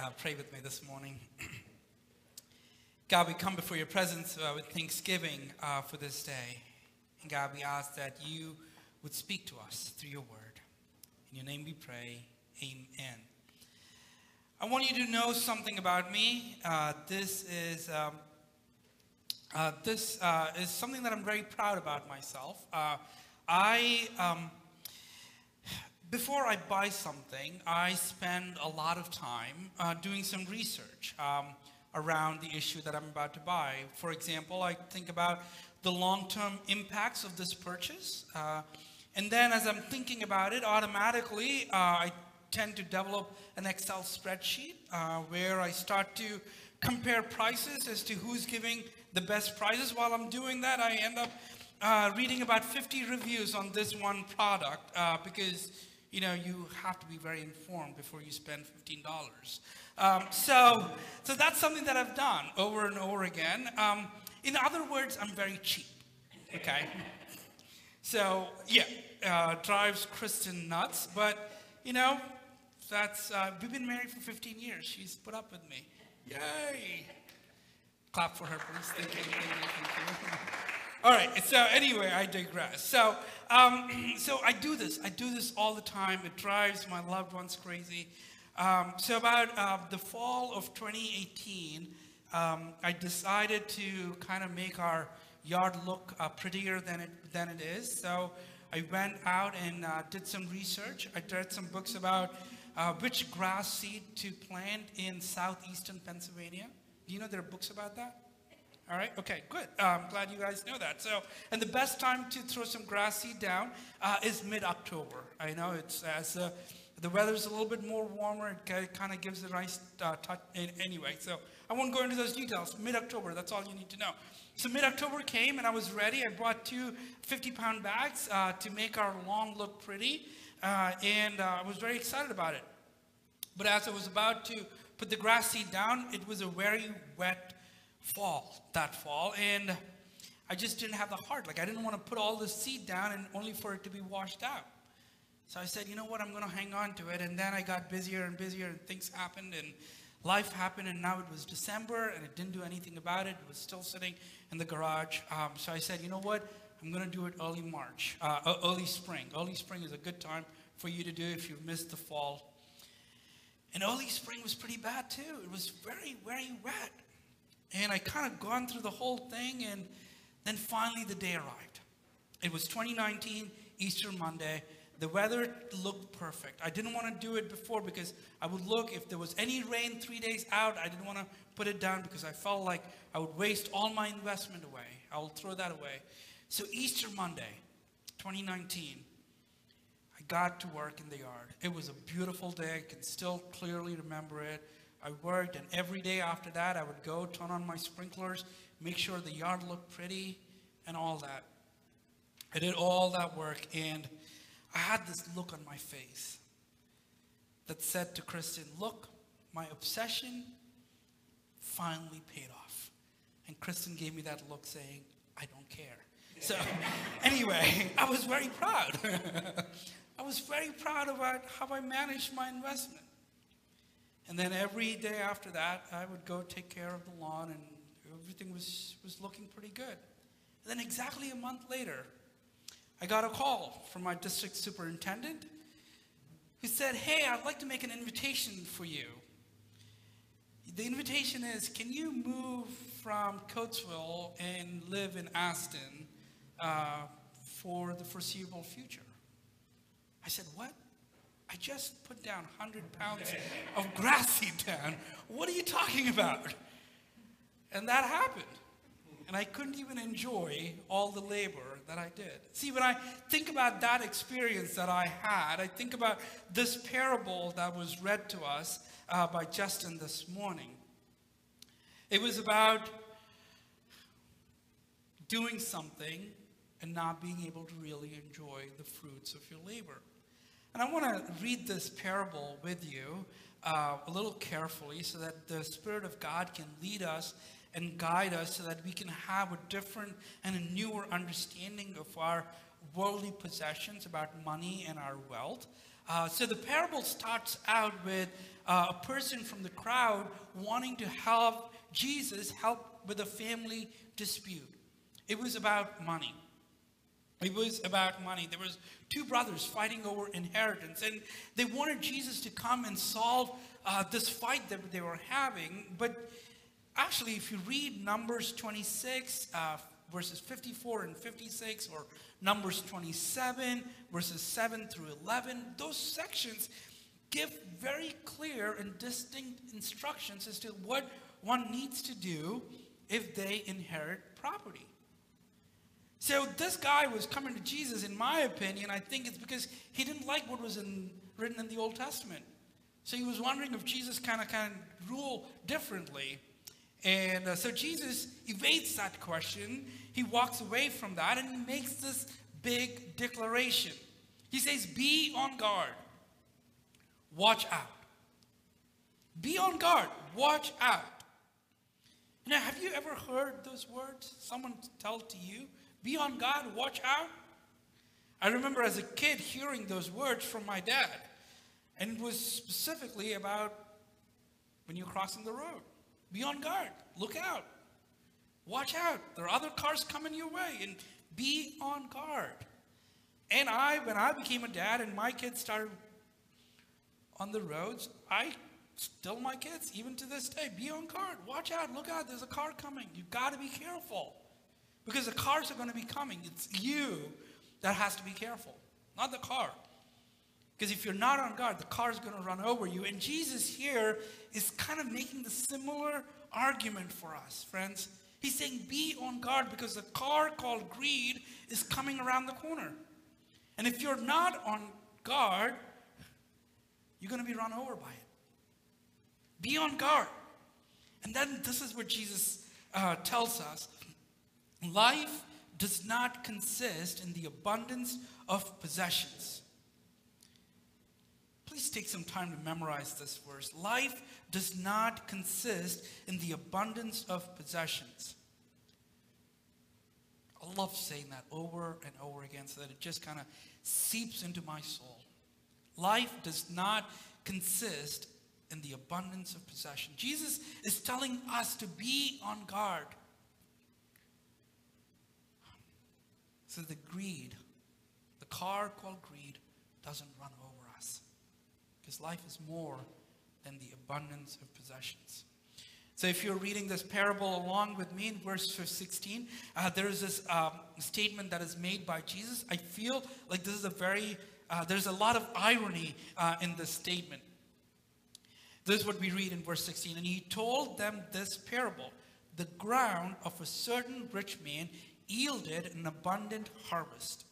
uh, pray with me this morning. God, we come before your presence uh, with thanksgiving uh, for this day. And God, we ask that you would speak to us through your word. In your name we pray. Amen. I want you to know something about me. Uh, this is. Um, uh, this uh, is something that I'm very proud about myself. I, um, before I buy something, I spend a lot of time uh, doing some research um, around the issue that I'm about to buy. For example, I think about the long-term impacts of this purchase. Uh, and then as I'm thinking about it, automatically uh, I tend to develop an Excel spreadsheet where I start to compare prices as to who's giving the best prices. While I'm doing that, I end up uh, reading about 50 reviews on this one product uh, because you know you have to be very informed before you spend $15. Um, so, so that's something that I've done over and over again. Um, in other words, I'm very cheap. Okay. So yeah, uh, drives Kristen nuts, but you know, that's uh, we've been married for 15 years. She's put up with me. Yay! Clap for her, please. Thank you. Thank you, thank you. All right. So anyway, I digress. So, um, so I do this. I do this all the time. It drives my loved ones crazy. Um, so about uh, the fall of 2018, um, I decided to kind of make our yard look uh, prettier than it than it is. So I went out and uh, did some research. I read some books about uh, which grass seed to plant in southeastern Pennsylvania. Do you know there are books about that? All right, okay, good. Uh, I'm glad you guys know that. So, and the best time to throw some grass seed down uh, is mid-October. I know it's as uh, the weather's a little bit more warmer. It kind of gives a nice uh, touch. Anyway, so I won't go into those details. Mid-October, that's all you need to know. So mid-October came and I was ready. I brought two 50-pound bags uh, to make our lawn look pretty, uh, and I was very excited about it. But as I was about to put the grass seed down. It was a very wet fall that fall, and I just didn't have the heart. Like I didn't want to put all the seed down and only for it to be washed out. So I said, you know what, I'm going to hang on to it. And then I got busier and busier, and things happened, and life happened. And now it was December, and it didn't do anything about it. It was still sitting in the garage. Um, so I said, you know what, I'm going to do it early March, uh, early spring. Early spring is a good time for you to do if you've missed the fall and early spring was pretty bad too. It was very, very wet. And I kind of gone through the whole thing, and then finally the day arrived. It was 2019, Easter Monday. The weather looked perfect. I didn't want to do it before because I would look if there was any rain three days out. I didn't want to put it down because I felt like I would waste all my investment away. I will throw that away. So Easter Monday, 2019, I got to work in the yard. It was a beautiful day. I can still clearly remember it. I worked, and every day after that, I would go turn on my sprinklers, make sure the yard looked pretty, and all that. I did all that work, and I had this look on my face that said to Kristen, Look, my obsession finally paid off. And Kristen gave me that look saying, I don't care. So, anyway, I was very proud. I was very proud about how I managed my investment. And then every day after that, I would go take care of the lawn, and everything was, was looking pretty good. And then, exactly a month later, I got a call from my district superintendent who said, Hey, I'd like to make an invitation for you. The invitation is Can you move from Coatesville and live in Aston uh, for the foreseeable future? I said, What? I just put down 100 pounds of grass seed down. What are you talking about? And that happened. And I couldn't even enjoy all the labor that I did. See, when I think about that experience that I had, I think about this parable that was read to us uh, by Justin this morning. It was about doing something and not being able to really enjoy the fruits of your labor. And I want to read this parable with you uh, a little carefully so that the Spirit of God can lead us and guide us so that we can have a different and a newer understanding of our, worldly possessions, about money and our wealth. Uh, so the parable starts out with uh, a person from the crowd wanting to help Jesus help with a family dispute. It was about money. It was about money. There was two brothers fighting over inheritance, and they wanted Jesus to come and solve uh, this fight that they were having. But actually, if you read Numbers 26, uh, verses 54 and 56, or Numbers 27, verses 7 through 11, those sections give very clear and distinct instructions as to what one needs to do if they inherit property. So this guy was coming to Jesus, in my opinion, I think it's because he didn't like what was in, written in the Old Testament. So he was wondering if Jesus kind of kind of rule differently. And uh, so Jesus evades that question. He walks away from that and he makes this big declaration. He says, Be on guard. Watch out. Be on guard. Watch out. Now, have you ever heard those words? Someone tell to you? Be on guard, watch out. I remember as a kid hearing those words from my dad, and it was specifically about when you're crossing the road. Be on guard, look out, watch out. There are other cars coming your way, and be on guard. And I, when I became a dad and my kids started on the roads, I still my kids, even to this day, be on guard. Watch out, look out, there's a car coming. You've got to be careful. Because the cars are going to be coming. It's you that has to be careful, not the car. Because if you're not on guard, the car is going to run over you. And Jesus here is kind of making the similar argument for us, friends. He's saying, be on guard because the car called greed is coming around the corner. And if you're not on guard, you're going to be run over by it. Be on guard. And then this is what Jesus uh, tells us life does not consist in the abundance of possessions. Please take some time to memorize this verse. Life does not consist in the abundance of possessions. I love saying that over and over again so that it just kind of seeps into my soul. Life does not consist in the abundance of possession. Jesus is telling us to be on guard. So the greed, the car called greed, doesn't run over us. Because life is more than the abundance of possessions. So if you're reading this parable along with me in verse 16, uh, there is this um, statement that is made by Jesus. I feel like this is a very, uh, there's a lot of irony uh, in this statement. This is what we read in verse 16. And he told them this parable The ground of a certain rich man yielded an abundant harvest.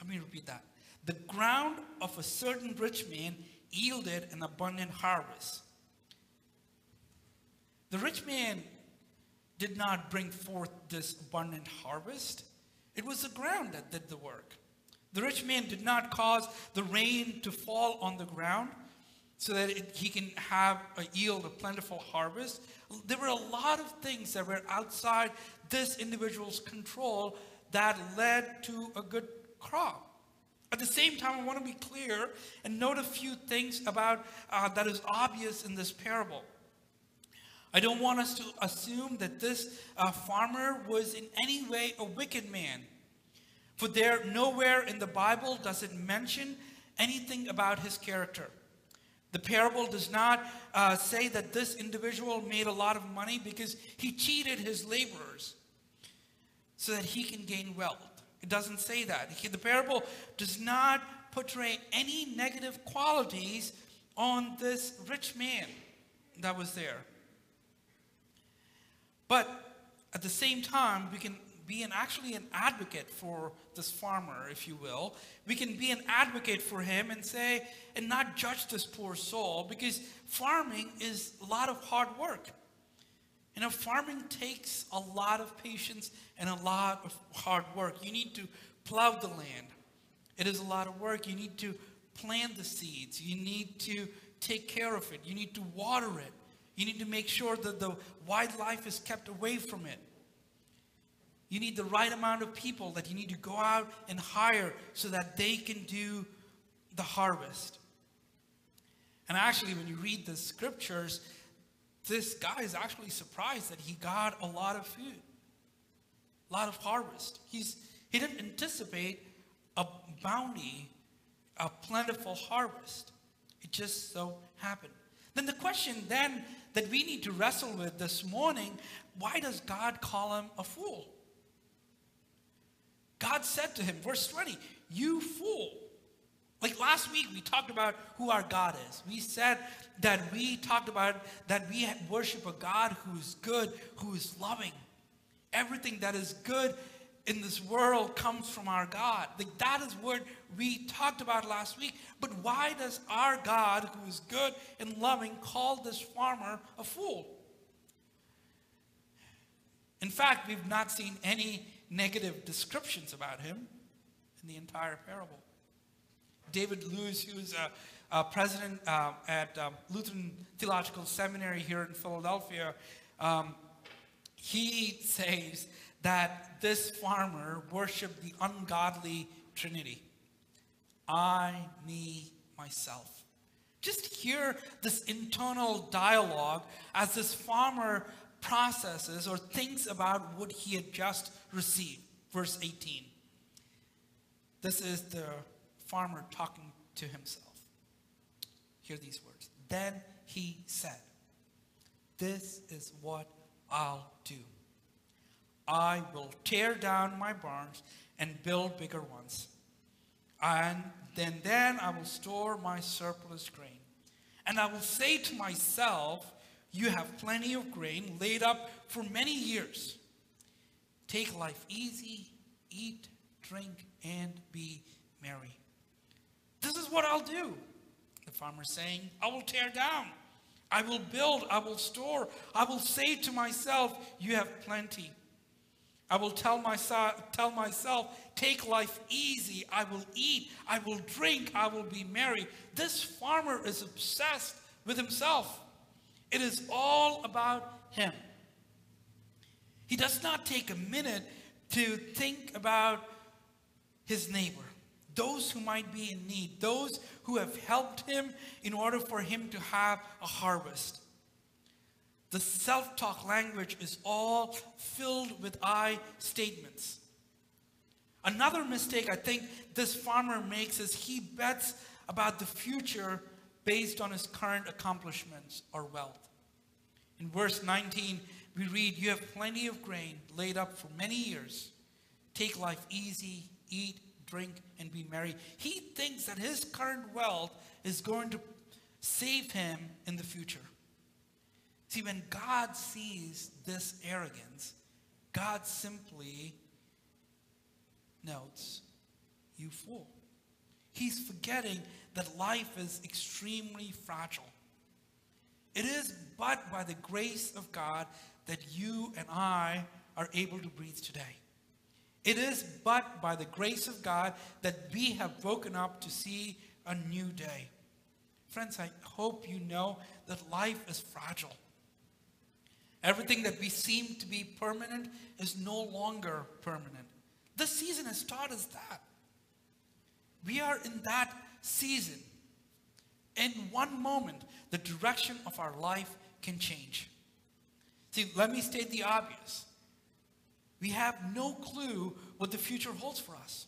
Let me repeat that. The ground of a certain rich man yielded an abundant harvest. The rich man did not bring forth this abundant harvest, it was the ground that did the work. The rich man did not cause the rain to fall on the ground so that it, he can have a yield, a plentiful harvest. There were a lot of things that were outside this individual's control that led to a good crop. At the same time, I want to be clear and note a few things about uh, that is obvious in this parable. I don't want us to assume that this uh, farmer was in any way a wicked man. For there, nowhere in the Bible does it mention anything about his character. The parable does not uh, say that this individual made a lot of money because he cheated his laborers so that he can gain wealth. It doesn't say that. He, the parable does not portray any negative qualities on this rich man that was there. But at the same time, we can be an, actually an advocate for this farmer, if you will. We can be an advocate for him and say, and not judge this poor soul, because farming is a lot of hard work. You know, farming takes a lot of patience and a lot of hard work. You need to plow the land. It is a lot of work. You need to plant the seeds. You need to take care of it. You need to water it. You need to make sure that the wildlife is kept away from it. You need the right amount of people that you need to go out and hire so that they can do the harvest. And actually, when you read the scriptures, this guy is actually surprised that he got a lot of food, a lot of harvest. He's, he didn't anticipate a bounty, a plentiful harvest. It just so happened. Then the question then that we need to wrestle with this morning, why does God call him a fool? God said to him, verse 20, you fool. Like last week, we talked about who our God is. We said that we talked about that we worship a God who is good, who is loving. Everything that is good in this world comes from our God. Like that is what we talked about last week. But why does our God, who is good and loving, call this farmer a fool? In fact, we've not seen any negative descriptions about him in the entire parable. David Lewis, who's a, a president uh, at um, Lutheran Theological Seminary here in Philadelphia, um, he says that this farmer worshiped the ungodly Trinity. I, me, myself. Just hear this internal dialogue as this farmer processes or thinks about what he had just received. Verse 18. This is the farmer talking to himself. Hear these words. Then he said, This is what I'll do. I will tear down my barns and build bigger ones. And then, then I will store my surplus grain. And I will say to myself, You have plenty of grain laid up for many years. Take life easy, eat, drink, and be merry. This is what I'll do. The farmer's saying, I will tear down. I will build. I will store. I will say to myself, You have plenty. I will tell myself, tell myself, take life easy. I will eat. I will drink. I will be merry. This farmer is obsessed with himself. It is all about him. He does not take a minute to think about his neighbor those who might be in need, those who have helped him in order for him to have a harvest. The self talk language is all filled with I statements. Another mistake I think this farmer makes is he bets about the future based on his current accomplishments or wealth. In verse 19, we read, You have plenty of grain laid up for many years. Take life easy, eat, drink, and be merry. He thinks that his current wealth is going to save him in the future. See, when God sees this arrogance, God simply notes, You fool. He's forgetting that life is extremely fragile. It is but by the grace of God that you and I are able to breathe today. It is but by the grace of God that we have woken up to see a new day. Friends, I hope you know that life is fragile. Everything that we seem to be permanent is no longer permanent. This season has taught us that. We are in that season. In one moment, the direction of our life can change. See, let me state the obvious. We have no clue what the future holds for us.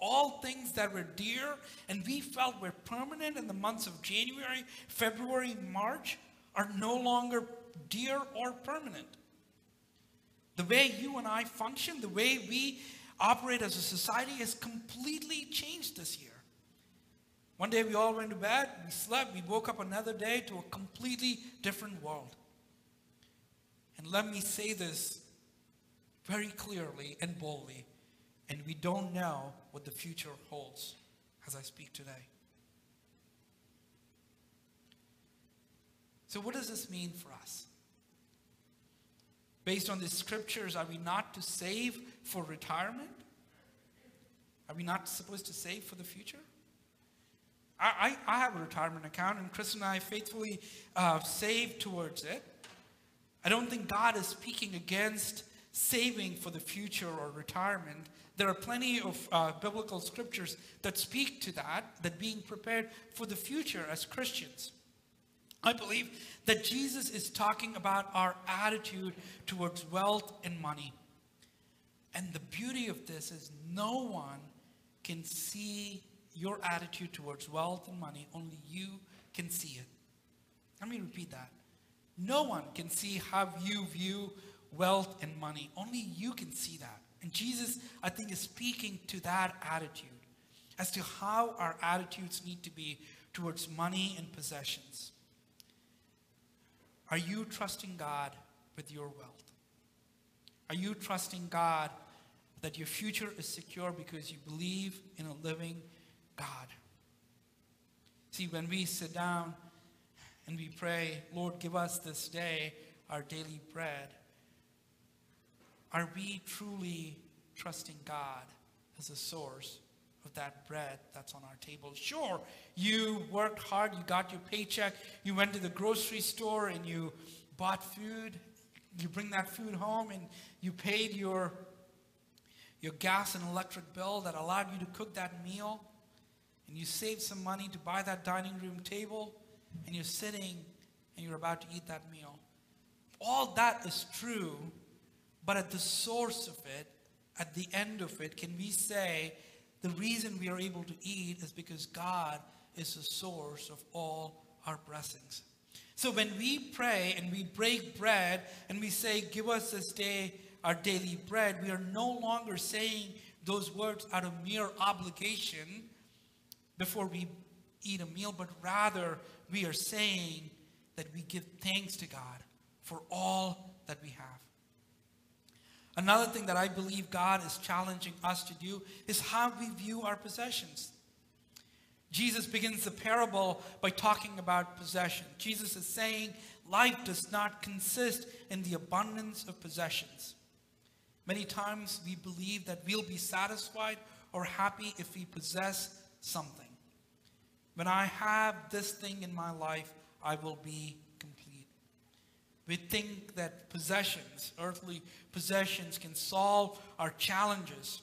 All things that were dear and we felt were permanent in the months of January, February, March are no longer dear or permanent. The way you and I function, the way we operate as a society has completely changed this year. One day we all went to bed, we slept, we woke up another day to a completely different world. And let me say this very clearly and boldly, and we don't know what the future holds as I speak today. So, what does this mean for us? Based on the scriptures, are we not to save for retirement? Are we not supposed to save for the future? I, I, I have a retirement account, and Chris and I faithfully uh, save towards it. I don't think God is speaking against saving for the future or retirement. There are plenty of uh, biblical scriptures that speak to that, that being prepared for the future as Christians. I believe that Jesus is talking about our attitude towards wealth and money. And the beauty of this is no one can see your attitude towards wealth and money, only you can see it. Let me repeat that. No one can see how you view wealth and money, only you can see that. And Jesus, I think, is speaking to that attitude as to how our attitudes need to be towards money and possessions. Are you trusting God with your wealth? Are you trusting God that your future is secure because you believe in a living God? See, when we sit down and we pray, Lord, give us this day our daily bread, are we truly trusting God as a source of that bread that's on our table? Sure, you worked hard, you got your paycheck, you went to the grocery store and you bought food, you bring that food home and you paid your, your gas and electric bill that allowed you to cook that meal, and you saved some money to buy that dining room table, and you're sitting and you're about to eat that meal. All that is true but at the source of it, at the end of it, can we say the reason we are able to eat is because God is the source of all our blessings? So when we pray and we break bread and we say, Give us this day our daily bread, we are no longer saying those words out of mere obligation before we eat a meal, but rather we are saying that we give thanks to God for all that we have. Another thing that I believe God is challenging us to do is how we view our possessions. Jesus begins the parable by talking about possession. Jesus is saying life does not consist in the abundance of possessions. Many times we believe that we'll be satisfied or happy if we possess something. When I have this thing in my life, I will be complete. we think that possessions, earthly possessions, can solve our challenges.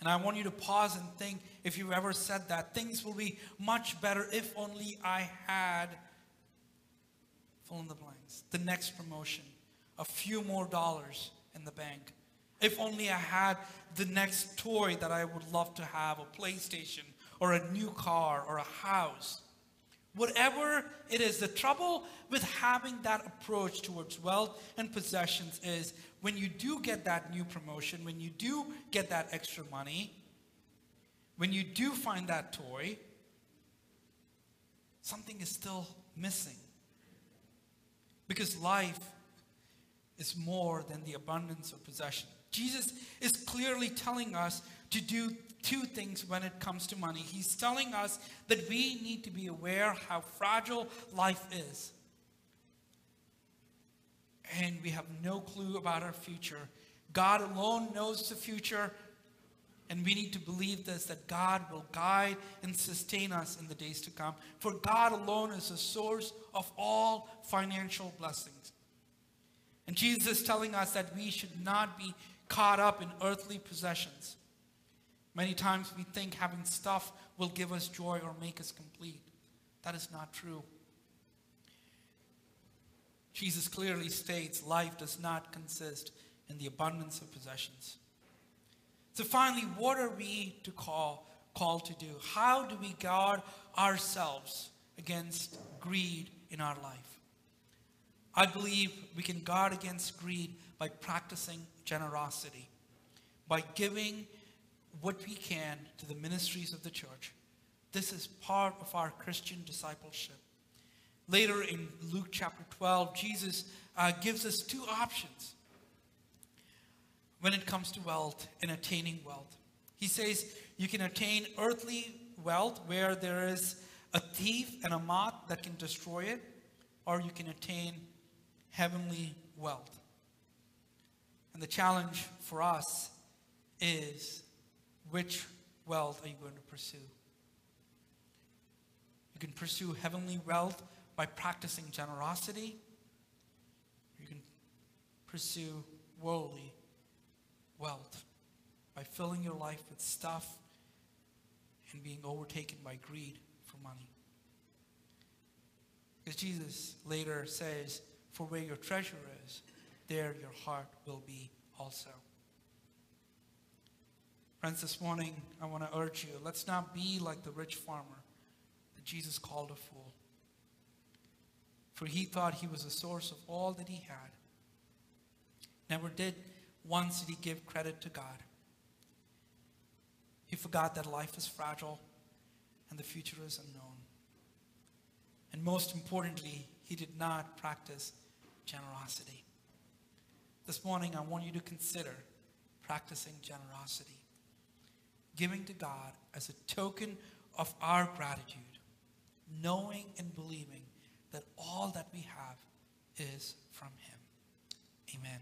And I want you to pause and think if you've ever said that. Things will be much better if only I had fill in the blanks. The next promotion, a few more dollars in the bank. If only I had the next toy that I would love to have a PlayStation or a new car or a house. Whatever it is, the trouble with having that approach towards wealth and possessions is when you do get that new promotion, when you do get that extra money, when you do find that toy, something is still missing. Because life is more than the abundance of possession. Jesus is clearly telling us to do two things when it comes to money. He's telling us that we need to be aware how fragile life is. And we have no clue about our future. God alone knows the future. And we need to believe this that God will guide and sustain us in the days to come. For God alone is the source of all financial blessings. And Jesus is telling us that we should not be caught up in earthly possessions. Many times we think having stuff will give us joy or make us complete. That is not true. Jesus clearly states life does not consist in the abundance of possessions. So finally, what are we to call called to do? How do we guard ourselves against greed in our life? I believe we can guard against greed by practicing generosity, by giving what we can to the ministries of the church. This is part of our Christian discipleship. Later in Luke chapter 12, Jesus uh, gives us two options when it comes to wealth and attaining wealth. He says you can attain earthly wealth where there is a thief and a moth that can destroy it, or you can attain heavenly wealth. And the challenge for us is which wealth are you going to pursue? You can pursue heavenly wealth by practicing generosity. You can pursue worldly wealth by filling your life with stuff and being overtaken by greed for money. Because Jesus later says, For where your treasure is, there your heart will be also. Friends, this morning I want to urge you let's not be like the rich farmer that Jesus called a fool. For he thought he was the source of all that he had. Never did once did he give credit to God. He forgot that life is fragile and the future is unknown. And most importantly, he did not practice generosity. This morning, I want you to consider practicing generosity giving to God as a token of our gratitude, knowing and believing that all that we have is from Him. Amen.